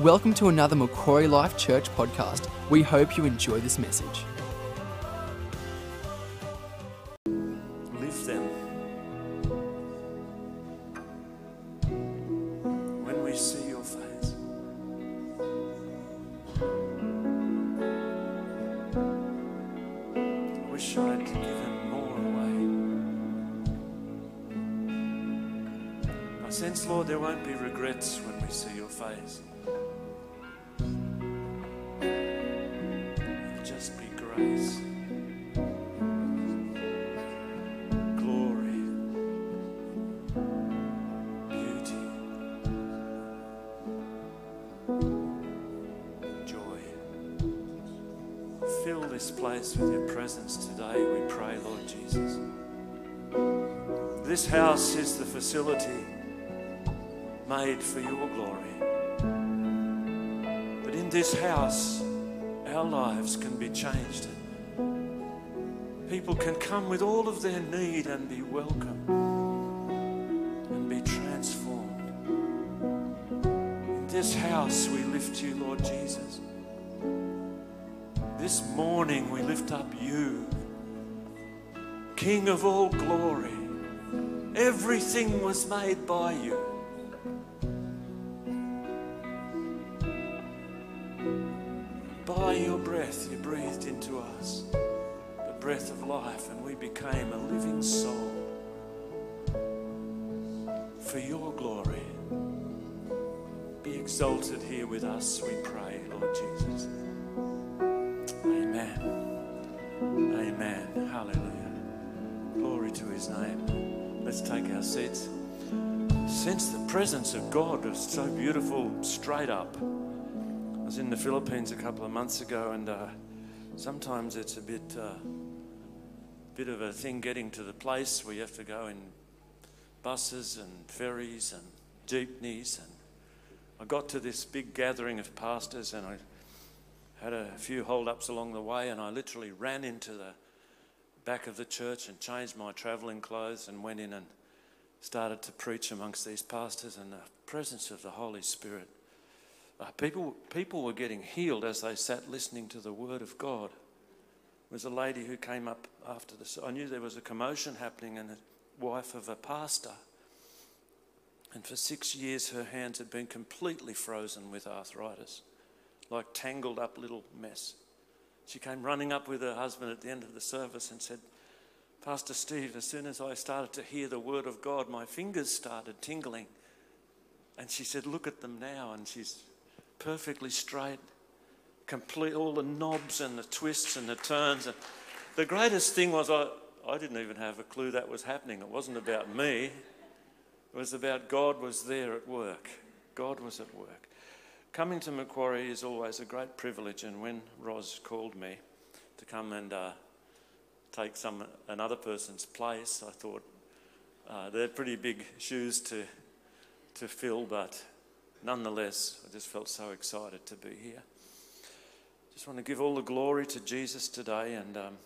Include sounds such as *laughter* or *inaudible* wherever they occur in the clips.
Welcome to another Macquarie Life Church podcast. We hope you enjoy this message. People can come with all of their need and be welcome and be transformed. In this house, we lift you, Lord Jesus. This morning, we lift up you, King of all glory. Everything was made by you. Became a living soul for your glory. Be exalted here with us, we pray, Lord Jesus. Amen. Amen. Hallelujah. Glory to his name. Let's take our seats. Sense the presence of God was so beautiful straight up. I was in the Philippines a couple of months ago, and uh, sometimes it's a bit, uh, bit of a thing getting to the place where you have to go in buses and ferries and jeepneys. And I got to this big gathering of pastors, and I had a few hold-ups along the way, and I literally ran into the back of the church and changed my travelling clothes and went in and started to preach amongst these pastors and the presence of the Holy Spirit. Uh, people, people were getting healed as they sat listening to the Word of God. Was a lady who came up after this. I knew there was a commotion happening, and the wife of a pastor. And for six years, her hands had been completely frozen with arthritis, like tangled up little mess. She came running up with her husband at the end of the service and said, Pastor Steve, as soon as I started to hear the word of God, my fingers started tingling. And she said, Look at them now. And she's perfectly straight, complete, all the knobs and the twists and the turns. And the greatest thing was, I, I didn't even have a clue that was happening. It wasn't about me, it was about God was there at work. God was at work. Coming to Macquarie is always a great privilege. And when Roz called me to come and uh, take some another person's place. I thought uh, they're pretty big shoes to to fill, but nonetheless, I just felt so excited to be here. Just want to give all the glory to Jesus today and um,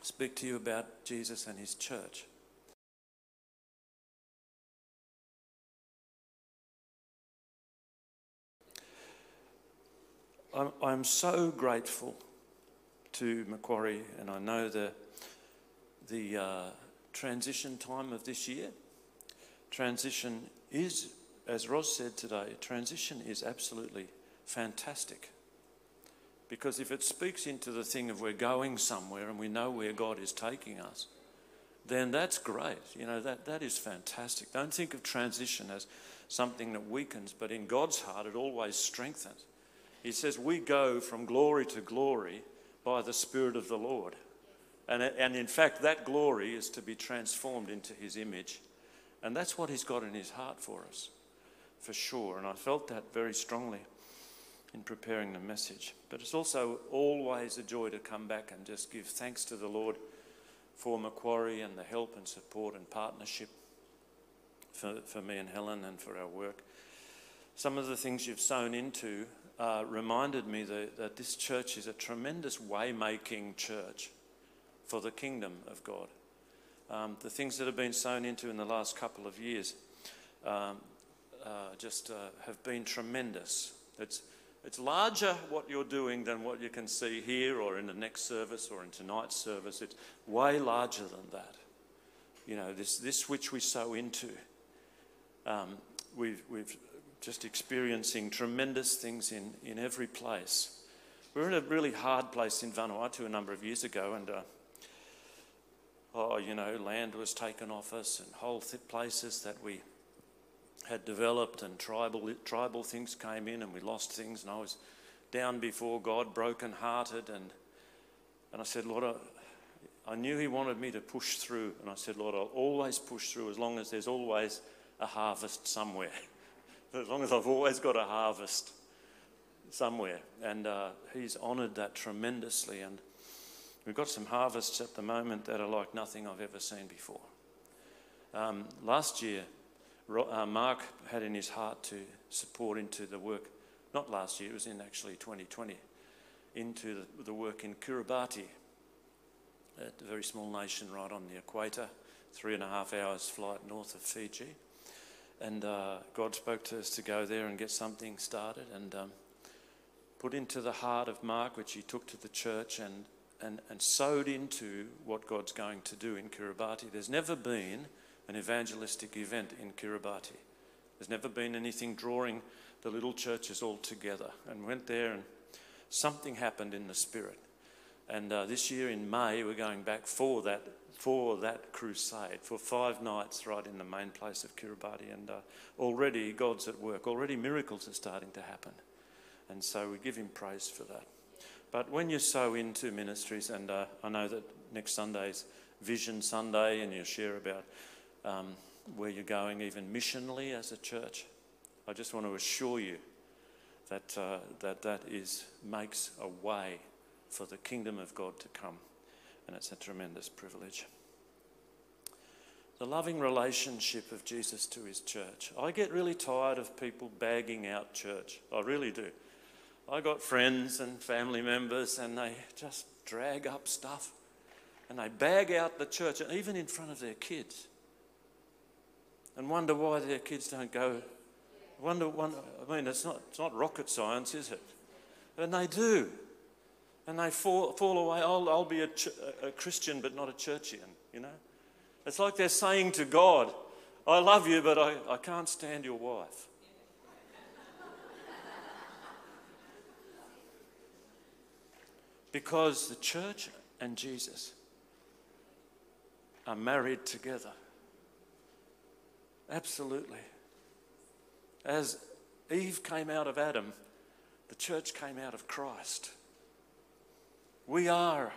speak to you about Jesus and His church. I'm, I'm so grateful to Macquarie, and I know the the uh, transition time of this year. Transition is, as Ross said today, transition is absolutely fantastic. Because if it speaks into the thing of we're going somewhere and we know where God is taking us, then that's great. You know, that, that is fantastic. Don't think of transition as something that weakens, but in God's heart, it always strengthens. He says, We go from glory to glory by the Spirit of the Lord. And, and in fact, that glory is to be transformed into His image. And that's what He's got in His heart for us, for sure. And I felt that very strongly in preparing the message. But it's also always a joy to come back and just give thanks to the Lord for Macquarie and the help and support and partnership for, for me and Helen and for our work. Some of the things you've sown into uh, reminded me that, that this church is a tremendous way-making church for the kingdom of God. Um, the things that have been sown into in the last couple of years um, uh, just uh, have been tremendous. It's, it's larger what you're doing than what you can see here or in the next service or in tonight's service. It's way larger than that. You know, this, this which we sow into. Um, we've, we've just experiencing tremendous things in, in every place. We were in a really hard place in Vanuatu a number of years ago, and uh, oh, you know, land was taken off us, and whole th- places that we had developed, and tribal tribal things came in, and we lost things, and I was down before God, broken-hearted, and and I said, Lord, I, I knew He wanted me to push through, and I said, Lord, I'll always push through as long as there's always a harvest somewhere, *laughs* as long as I've always got a harvest somewhere. And uh, He's honoured that tremendously, and We've got some harvests at the moment that are like nothing I've ever seen before. Um, last year, uh, Mark had in his heart to support into the work, not last year, it was in actually 2020, into the, the work in Kiribati, a very small nation right on the equator, three and a half hours flight north of Fiji. And uh, God spoke to us to go there and get something started and um, put into the heart of Mark, which he took to the church and and, and sowed into what God's going to do in Kiribati. There's never been an evangelistic event in Kiribati. There's never been anything drawing the little churches all together. And went there, and something happened in the spirit. And uh, this year in May, we're going back for that for that crusade for five nights right in the main place of Kiribati. And uh, already God's at work. Already miracles are starting to happen. And so we give Him praise for that. But when you sow into ministries, and uh, I know that next Sunday's Vision Sunday, and you share about um, where you're going, even missionally as a church, I just want to assure you that uh, that, that is, makes a way for the kingdom of God to come. And it's a tremendous privilege. The loving relationship of Jesus to his church. I get really tired of people bagging out church. I really do. I got friends and family members, and they just drag up stuff and they bag out the church, even in front of their kids, and wonder why their kids don't go. Wonder, wonder, I mean, it's not, it's not rocket science, is it? And they do. And they fall, fall away. I'll, I'll be a, ch- a Christian, but not a churchian, you know? It's like they're saying to God, I love you, but I, I can't stand your wife. *laughs* Because the church and Jesus are married together. Absolutely. As Eve came out of Adam, the church came out of Christ. We are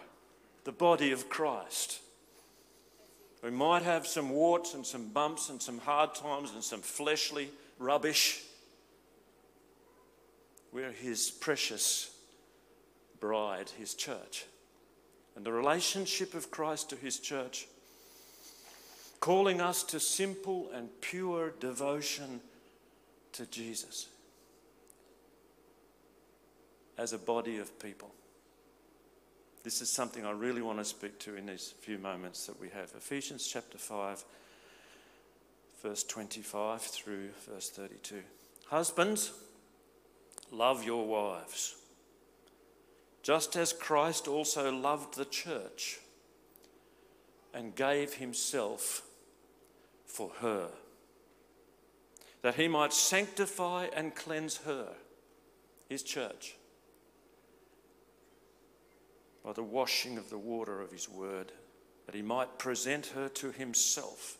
the body of Christ. We might have some warts and some bumps and some hard times and some fleshly rubbish. We're his precious bride, his church. And the relationship of Christ to his church, calling us to simple and pure devotion to Jesus as a body of people. This is something I really want to speak to in these few moments that we have. Ephesians chapter 5, verse 25 through verse 32. Husbands, love your wives just as Christ also loved the church and gave himself for her, that he might sanctify and cleanse her, his church, by the washing of the water of his word, that he might present her to himself,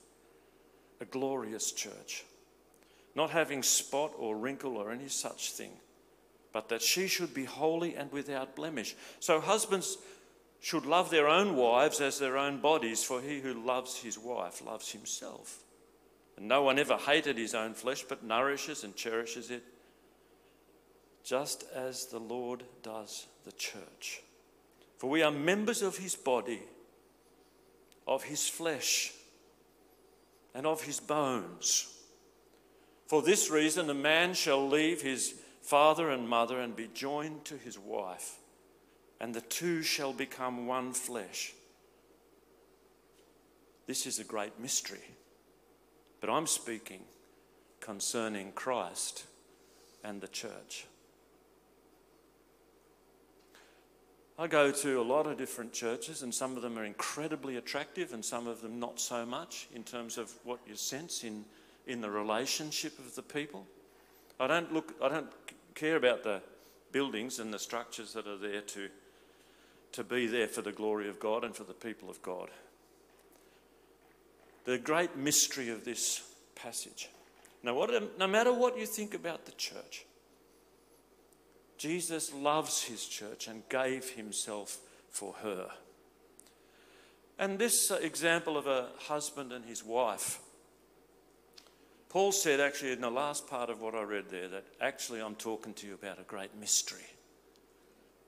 a glorious church, not having spot or wrinkle or any such thing but that she should be holy and without blemish. So husbands should love their own wives as their own bodies, for he who loves his wife loves himself. And no one ever hated his own flesh, but nourishes and cherishes it, just as the Lord does the church. For we are members of his body, of his flesh, and of his bones. For this reason, a man shall leave his father and mother and be joined to his wife, and the two shall become one flesh. This is a great mystery, but I'm speaking concerning Christ and the church. I go to a lot of different churches, and some of them are incredibly attractive, and some of them not so much in terms of what you sense in, in the relationship of the people. I don't, look, I don't care about the buildings and the structures that are there to to be there for the glory of God and for the people of God. The great mystery of this passage. Now, what, um, no matter what you think about the church, Jesus loves his church and gave himself for her. And this uh, example of a husband and his wife, Paul said actually in the last part of what I read there that actually I'm talking to you about a great mystery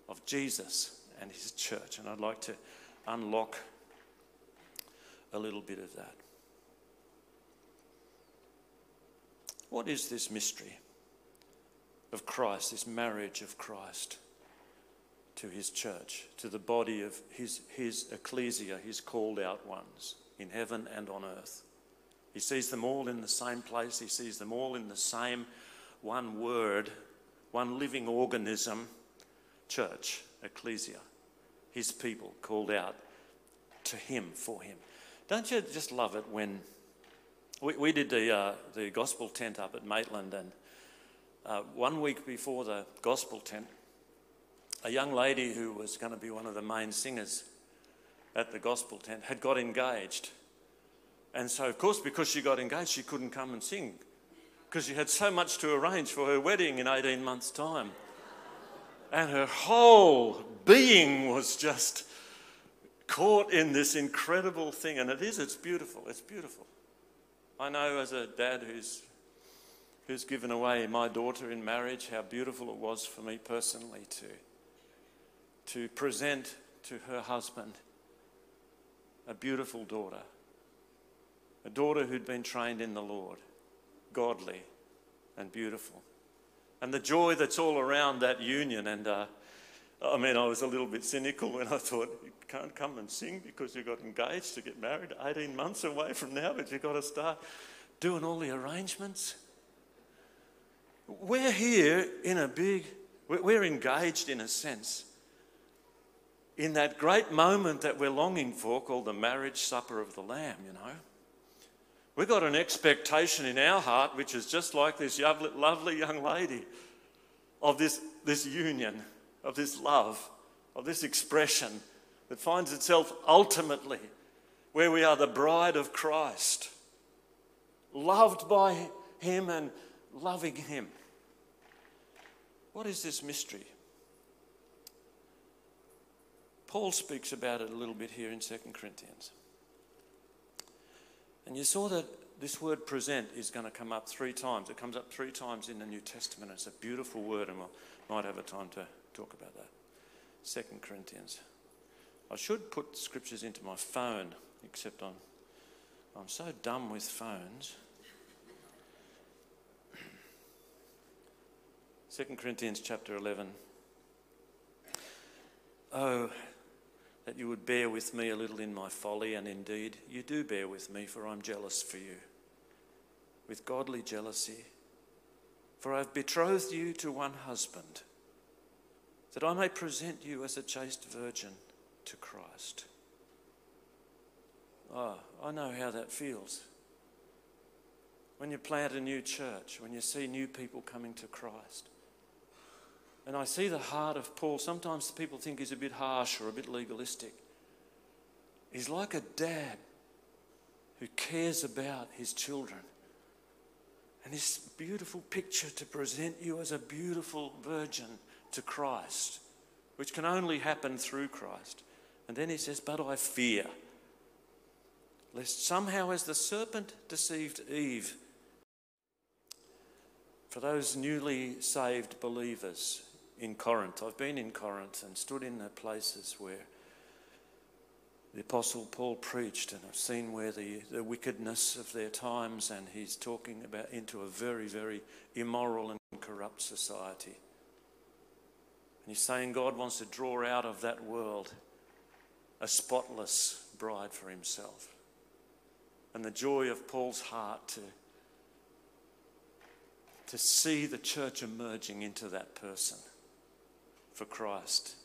of Jesus and his church. And I'd like to unlock a little bit of that. What is this mystery? of Christ, this marriage of Christ to his church, to the body of his, his ecclesia, his called out ones in heaven and on earth. He sees them all in the same place, he sees them all in the same one word, one living organism, church, ecclesia, his people called out to him, for him. Don't you just love it when we, we did the, uh, the gospel tent up at Maitland and uh, one week before the gospel tent, a young lady who was going to be one of the main singers at the gospel tent had got engaged. And so, of course, because she got engaged, she couldn't come and sing because she had so much to arrange for her wedding in 18 months' time. And her whole being was just caught in this incredible thing. And it is, it's beautiful. It's beautiful. I know as a dad who's who's given away my daughter in marriage, how beautiful it was for me personally to, to present to her husband a beautiful daughter, a daughter who'd been trained in the Lord, godly and beautiful. And the joy that's all around that union. And uh, I mean, I was a little bit cynical when I thought, you can't come and sing because you got engaged to get married 18 months away from now, but you've got to start doing all the arrangements. We're here in a big, we're engaged in a sense in that great moment that we're longing for called the marriage supper of the Lamb, you know. We've got an expectation in our heart, which is just like this lovely young lady, of this, this union, of this love, of this expression that finds itself ultimately where we are the bride of Christ, loved by Him and loving Him. What is this mystery? Paul speaks about it a little bit here in 2 Corinthians. And you saw that this word present is going to come up three times. It comes up three times in the New Testament. It's a beautiful word, and we we'll, might have a time to talk about that. 2 Corinthians. I should put scriptures into my phone, except I'm, I'm so dumb with phones. 2 Corinthians chapter 11. Oh, that you would bear with me a little in my folly, and indeed you do bear with me, for I'm jealous for you, with godly jealousy. For I've betrothed you to one husband, that I may present you as a chaste virgin to Christ. Oh, I know how that feels. When you plant a new church, when you see new people coming to Christ. And I see the heart of Paul. Sometimes people think he's a bit harsh or a bit legalistic. He's like a dad who cares about his children. And this beautiful picture to present you as a beautiful virgin to Christ, which can only happen through Christ. And then he says, But I fear, lest somehow, as the serpent deceived Eve, for those newly saved believers, in Corinth. I've been in Corinth and stood in the places where the Apostle Paul preached, and I've seen where the, the wickedness of their times, and he's talking about into a very, very immoral and corrupt society. And he's saying God wants to draw out of that world a spotless bride for himself. And the joy of Paul's heart to, to see the church emerging into that person for Christ.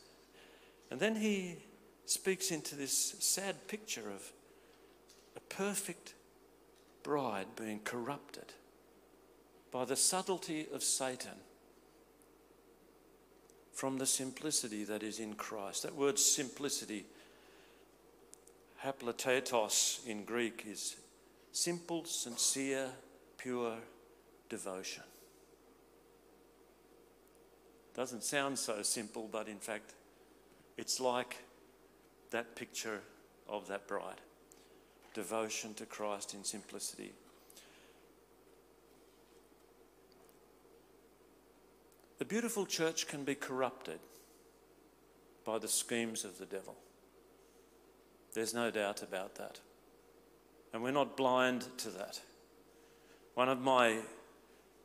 And then he speaks into this sad picture of a perfect bride being corrupted by the subtlety of Satan from the simplicity that is in Christ. That word simplicity, haplitetos in Greek, is simple, sincere, pure devotion. Doesn't sound so simple, but in fact, it's like that picture of that bride devotion to Christ in simplicity. The beautiful church can be corrupted by the schemes of the devil. There's no doubt about that. And we're not blind to that. One of my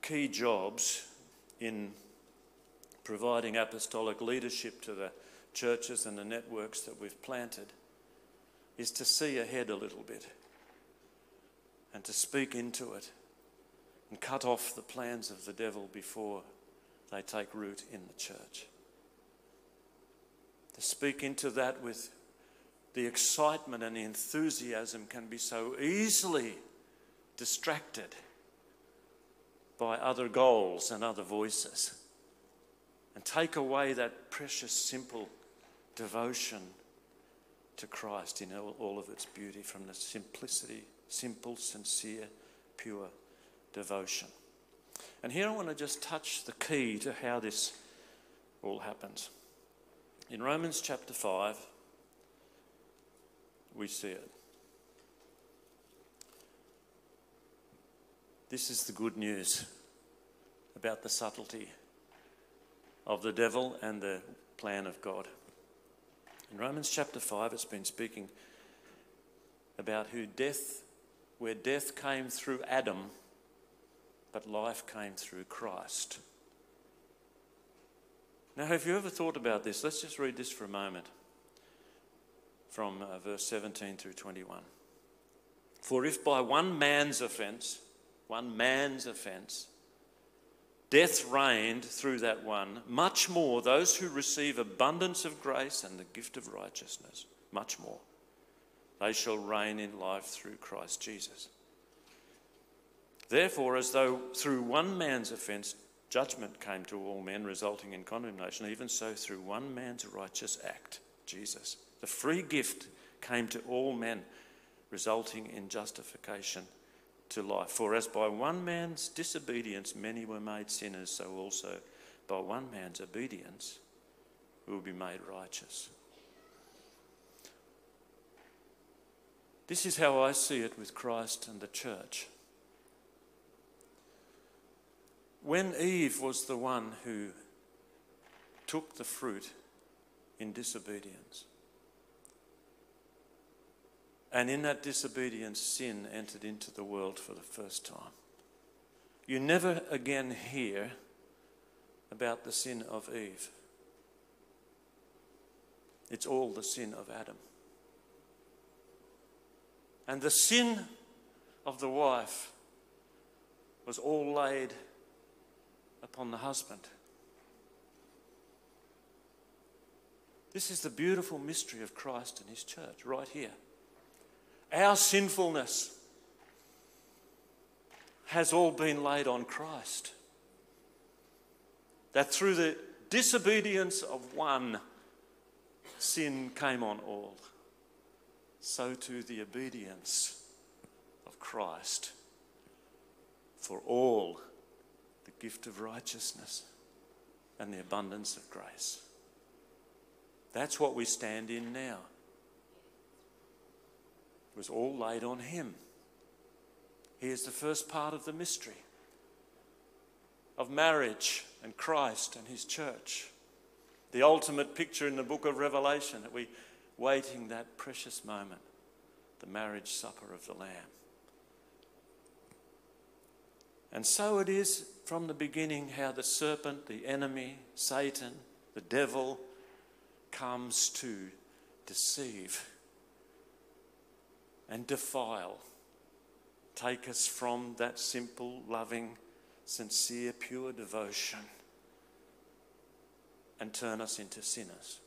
key jobs in providing apostolic leadership to the churches and the networks that we've planted is to see ahead a little bit and to speak into it and cut off the plans of the devil before they take root in the church. To speak into that with the excitement and the enthusiasm can be so easily distracted by other goals and other voices and take away that precious, simple devotion to Christ in all, of its beauty from the simplicity, simple, sincere, pure devotion. And here I want to just touch the key to how this all happens. In Romans chapter 5, we see it. This is the good news about the subtlety of the devil and the plan of God. In Romans chapter 5, it's been speaking about who death, where death came through Adam, but life came through Christ. Now, have you ever thought about this? Let's just read this for a moment from uh, verse 17 through 21. For if by one man's offense, one man's offense, death reigned through that one, much more those who receive abundance of grace and the gift of righteousness, much more. They shall reign in life through Christ Jesus. Therefore, as though through one man's offence judgment came to all men, resulting in condemnation, even so through one man's righteous act, Jesus, the free gift came to all men, resulting in justification to life. For as by one man's disobedience many were made sinners, so also by one man's obedience we will be made righteous. This is how I see it with Christ and the church. When Eve was the one who took the fruit in disobedience, and in that disobedience, sin entered into the world for the first time. You never again hear about the sin of Eve. It's all the sin of Adam. And the sin of the wife was all laid upon the husband. This is the beautiful mystery of Christ and his church right here our sinfulness has all been laid on Christ. That through the disobedience of one, sin came on all. So too the obedience of Christ for all the gift of righteousness and the abundance of grace. That's what we stand in now. Was all laid on him. He is the first part of the mystery of marriage and Christ and his church. The ultimate picture in the book of Revelation that we waiting that precious moment, the marriage supper of the Lamb. And so it is from the beginning how the serpent, the enemy, Satan, the devil comes to deceive and defile. Take us from that simple, loving, sincere, pure devotion and turn us into sinners.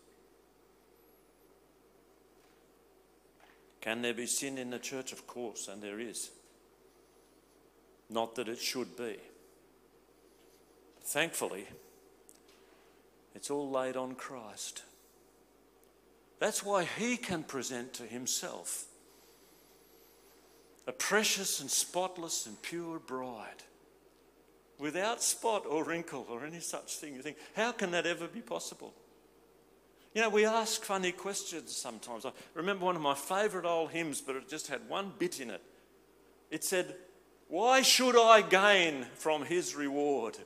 Can there be sin in the church? Of course, and there is. Not that it should be. Thankfully, it's all laid on Christ. That's why he can present to himself a precious and spotless and pure bride without spot or wrinkle or any such thing. You think, how can that ever be possible? You know, we ask funny questions sometimes. I remember one of my favourite old hymns, but it just had one bit in it. It said, Why should I gain from his reward?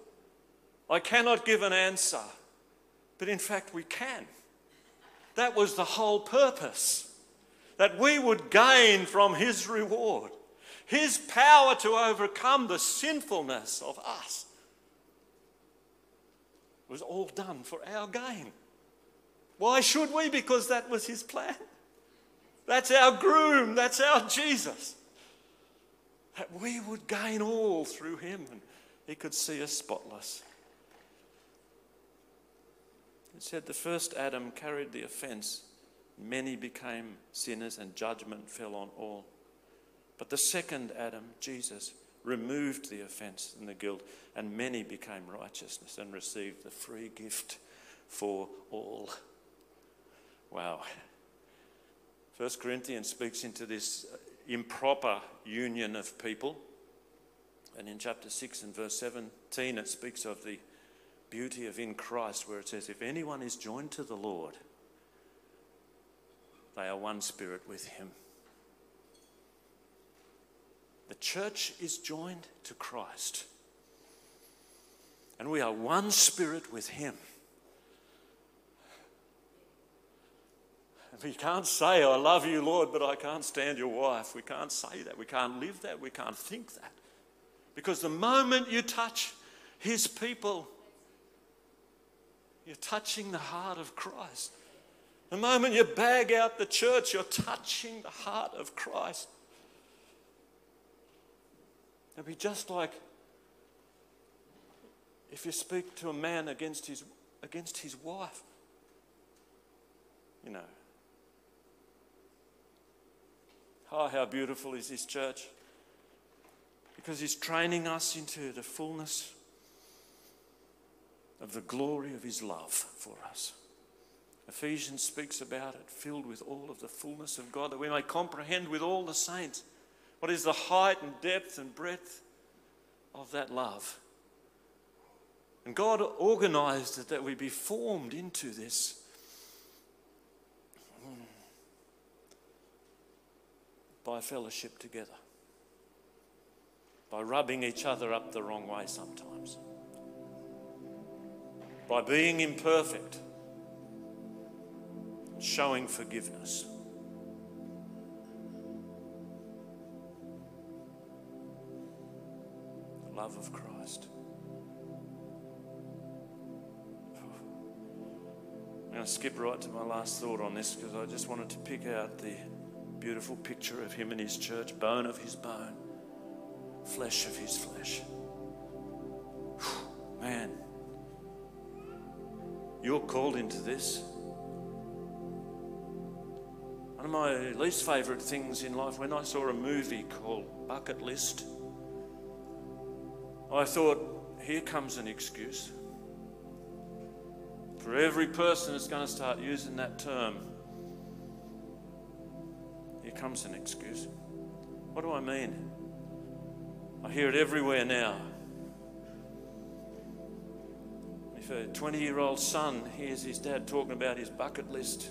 I cannot give an answer, but in fact, we can. That was the whole purpose that we would gain from his reward, his power to overcome the sinfulness of us. It was all done for our gain. Why should we? Because that was his plan. That's our groom, that's our Jesus. That we would gain all through him and he could see us spotless. It said the first Adam carried the offense, many became sinners, and judgment fell on all. But the second Adam, Jesus, removed the offense and the guilt, and many became righteousness and received the free gift for all. Wow. First Corinthians speaks into this uh, improper union of people. And in chapter 6 and verse 17, it speaks of the beauty of in Christ, where it says, If anyone is joined to the Lord, they are one spirit with him. The church is joined to Christ, and we are one spirit with him. We can't say, I love you, Lord, but I can't stand your wife. We can't say that. We can't live that. We can't think that. Because the moment you touch his people, you're touching the heart of Christ. The moment you bag out the church, you're touching the heart of Christ. It'd be just like if you speak to a man against his, against his wife. You know, Oh, how beautiful is this church! Because He's training us into the fullness of the glory of His love for us. Ephesians speaks about it, filled with all of the fullness of God, that we may comprehend with all the saints what is the height and depth and breadth of that love. And God organized it that we be formed into this. Hmm. By fellowship together, by rubbing each other up the wrong way sometimes, by being imperfect, showing forgiveness. The love of Christ. I'm going to skip right to my last thought on this because I just wanted to pick out the beautiful picture of him and his church, bone of his bone, flesh of his flesh. Man, you're called into this. Of my least favourite things in life, when I saw a movie called Bucket List, I thought, here comes an excuse. For every person that's going to start using that term, Here comes an excuse. What do I mean? I hear it everywhere now. If a 20 year old son hears his dad talking about his bucket list,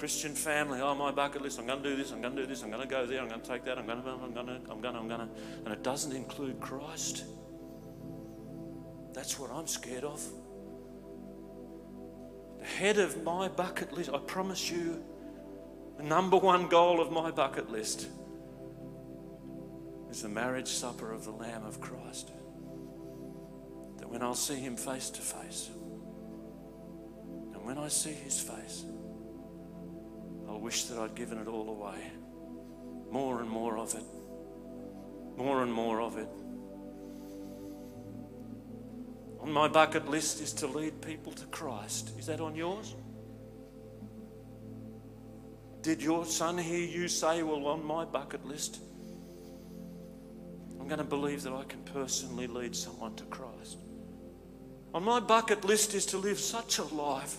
Christian family, oh, my bucket list, I'm going to do this, I'm going to do this, I'm going to go there, I'm going to take that, I'm going to, I'm going to, I'm going to, I'm going to, and it doesn't include Christ. That's what I'm scared of the head of my bucket list, I promise you, the number one goal of my bucket list is the marriage supper of the Lamb of Christ. That when I'll see him face to face, and when I see his face, wish that I'd given it all away. More and more of it. More and more of it on my bucket list is to lead people to Christ. Is that on yours? Did your son hear you say, Well, on my bucket list, I'm going to believe that I can personally lead someone to Christ? On my bucket list is to live such a life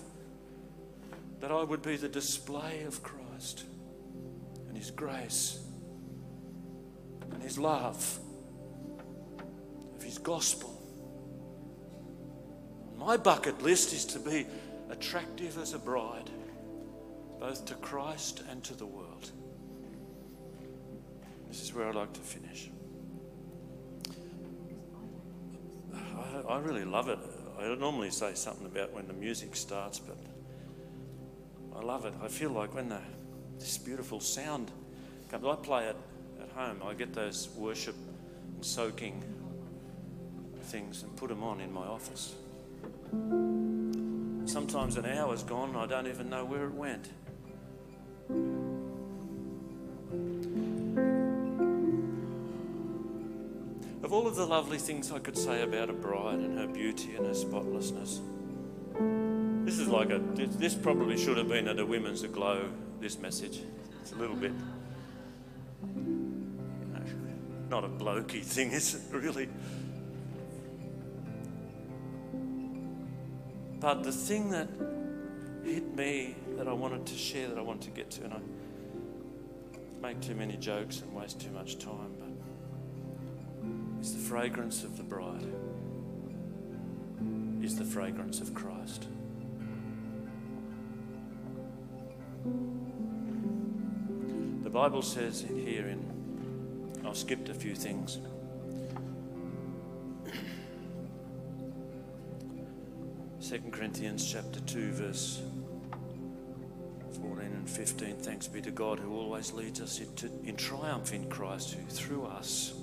that I would be the display of Christ and His grace and His love, of His gospel. My bucket list is to be attractive as a bride, both to Christ and to the world. This is where I'd like to finish. I, I really love it. I normally say something about when the music starts, but I love it. I feel like when the, this beautiful sound comes, I play it at home. I get those worship and soaking things and put them on in my office. Sometimes an hour's gone and I don't even know where it went. Of all of the lovely things I could say about a bride and her beauty and her spotlessness, this is like a, this probably should have been at a Women's Aglow, this message. It's a little bit, not a blokey thing, is it, really? But the thing that hit me that I wanted to share, that I wanted to get to, and I make too many jokes and waste too much time, but is the fragrance of the bride, is the fragrance of Christ. The Bible says here in I've skipped a few things. Second Corinthians chapter 2 verse 14 and 15 thanks be to God who always leads us into, in triumph in Christ who through us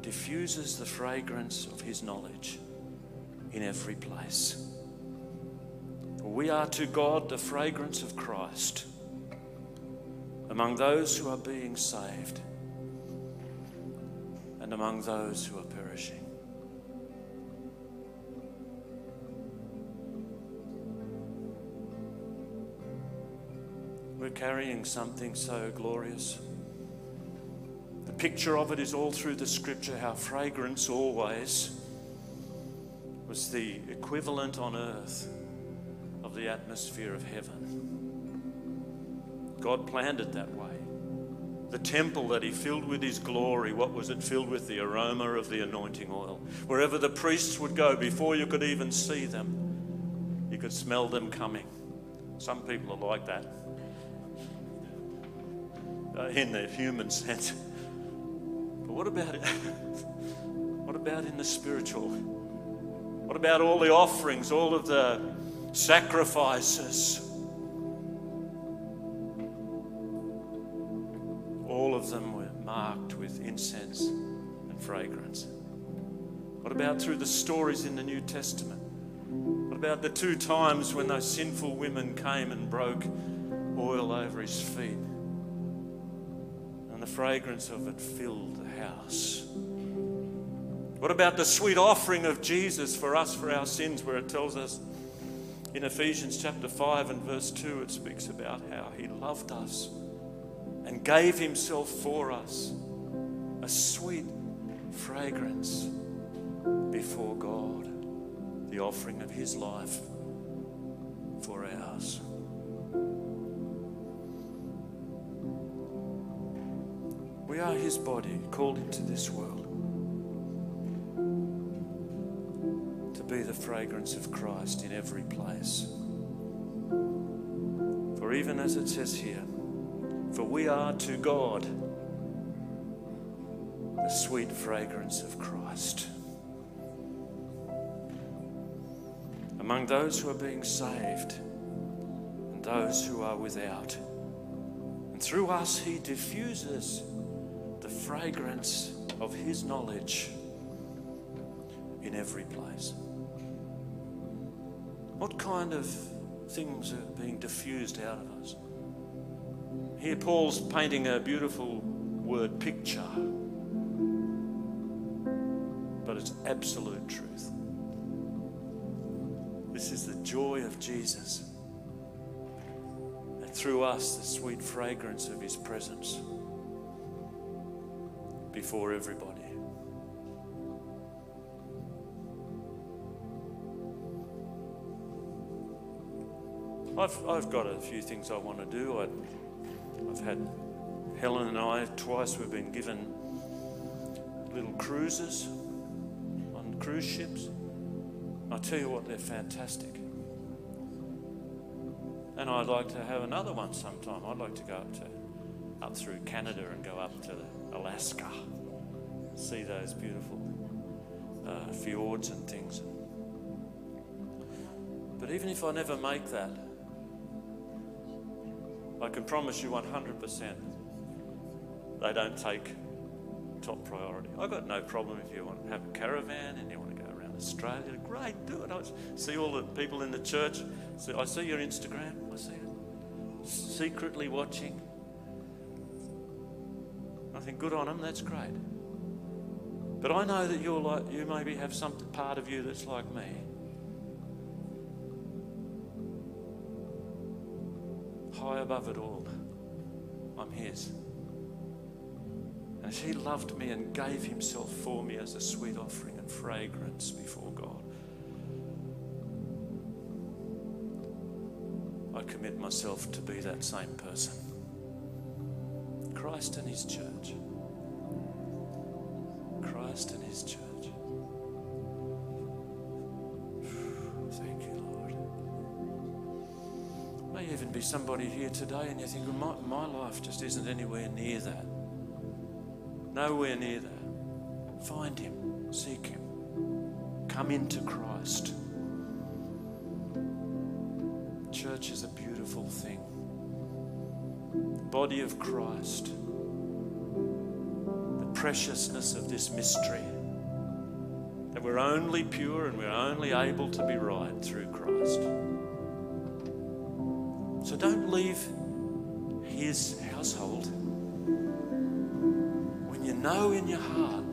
diffuses the fragrance of his knowledge in every place. We are to God the fragrance of Christ among those who are being saved and among those who are perishing. We're carrying something so glorious. The picture of it is all through the scripture how fragrance always was the equivalent on earth of the atmosphere of heaven. God planned it that way. The temple that he filled with his glory, what was it filled with? The aroma of the anointing oil. Wherever the priests would go, before you could even see them, you could smell them coming. Some people are like that uh, in the human sense. But what about it? *laughs* what about in the spiritual? What about all the offerings, all of the sacrifices? About through the stories in the New Testament? What about the two times when those sinful women came and broke oil over his feet? And the fragrance of it filled the house. What about the sweet offering of Jesus for us for our sins, where it tells us in Ephesians chapter 5 and verse 2, it speaks about how he loved us and gave himself for us a sweet fragrance before God, the offering of his life for ours. We are his body called into this world to be the fragrance of Christ in every place. For even as it says here, for we are to God the sweet fragrance of Christ. Among those who are being saved and those who are without. And through us, He diffuses the fragrance of His knowledge in every place. What kind of things are being diffused out of us? Here, Paul's painting a beautiful word picture, but it's absolute truth. Joy of Jesus And through us the sweet fragrance of His presence before everybody. I've, I've got a few things I want to do. I, I've had Helen and I, twice we've been given little cruises on cruise ships. I tell you what, they're fantastic. And I'd like to have another one sometime. I'd like to go up to up through Canada and go up to Alaska, see those beautiful uh, fjords and things. But even if I never make that, I can promise you 100% they don't take top priority. I've got no problem if you want to have a caravan and you want to go around Australia. Great, do it. I see all the people in the church. I see your Instagram. Secretly watching. I think good on them. That's great. But I know that you're like you maybe have some part of you that's like me. High above it all, I'm His. And He loved me and gave Himself for me as a sweet offering and fragrance before God. I commit myself to be that same person. Christ and His church. Christ and His church. *sighs* Thank you, Lord. May even be somebody here today and you think, well, my, my life just isn't anywhere near that. Nowhere near that. Find Him, seek Him, come into Christ. Church is a beautiful thing. Body of Christ, the preciousness of this mystery that we're only pure and we're only able to be right through Christ. So don't leave His household when you know in your heart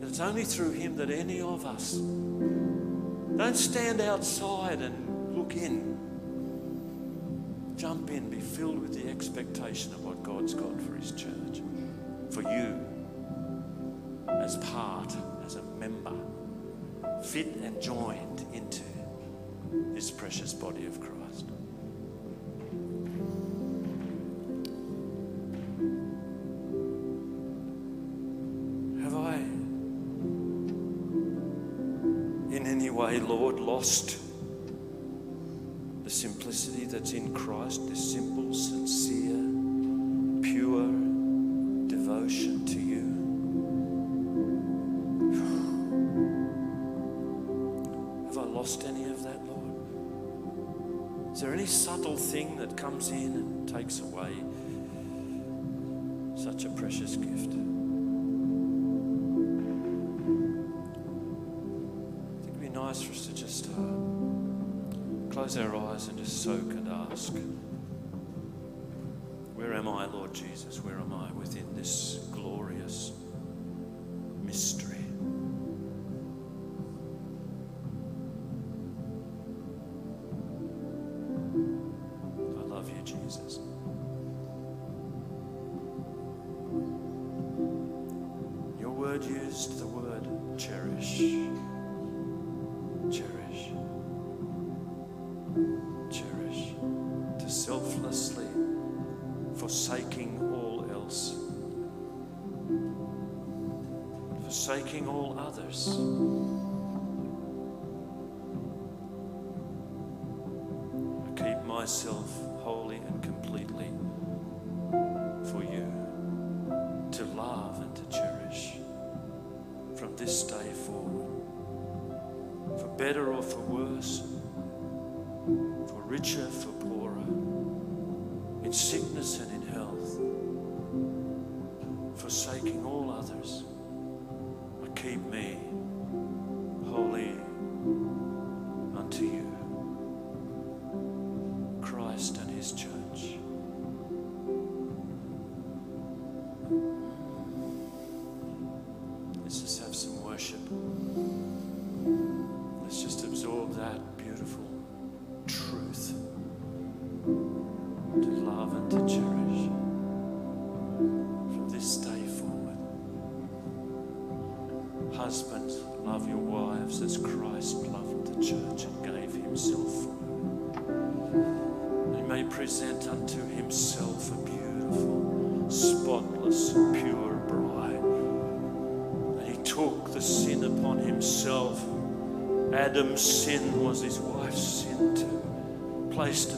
that it's only through Him that any of us. Don't stand outside and look in. Jump in, be filled with the expectation of what God's got for His church, for you as part, as a member, fit and joined into this precious body of Christ. Have I, in any way, Lord, lost simplicity that's in Christ, this simple, sincere, pure devotion to you? *sighs* Have I lost any of that, Lord? Is there any subtle thing that comes in and takes away such a precious gift? Close our eyes and just soak and ask, Where am I, Lord Jesus? Where am I within this glorious mystery? I love you, Jesus. Your word used the word cherish. Cherish. Forsaking all others. I keep myself wholly and completely for you to love and to cherish from this day forward. For better or for worse, for richer, for poorer, Let's just have some worship. Adam's sin was his wife's sin too, placed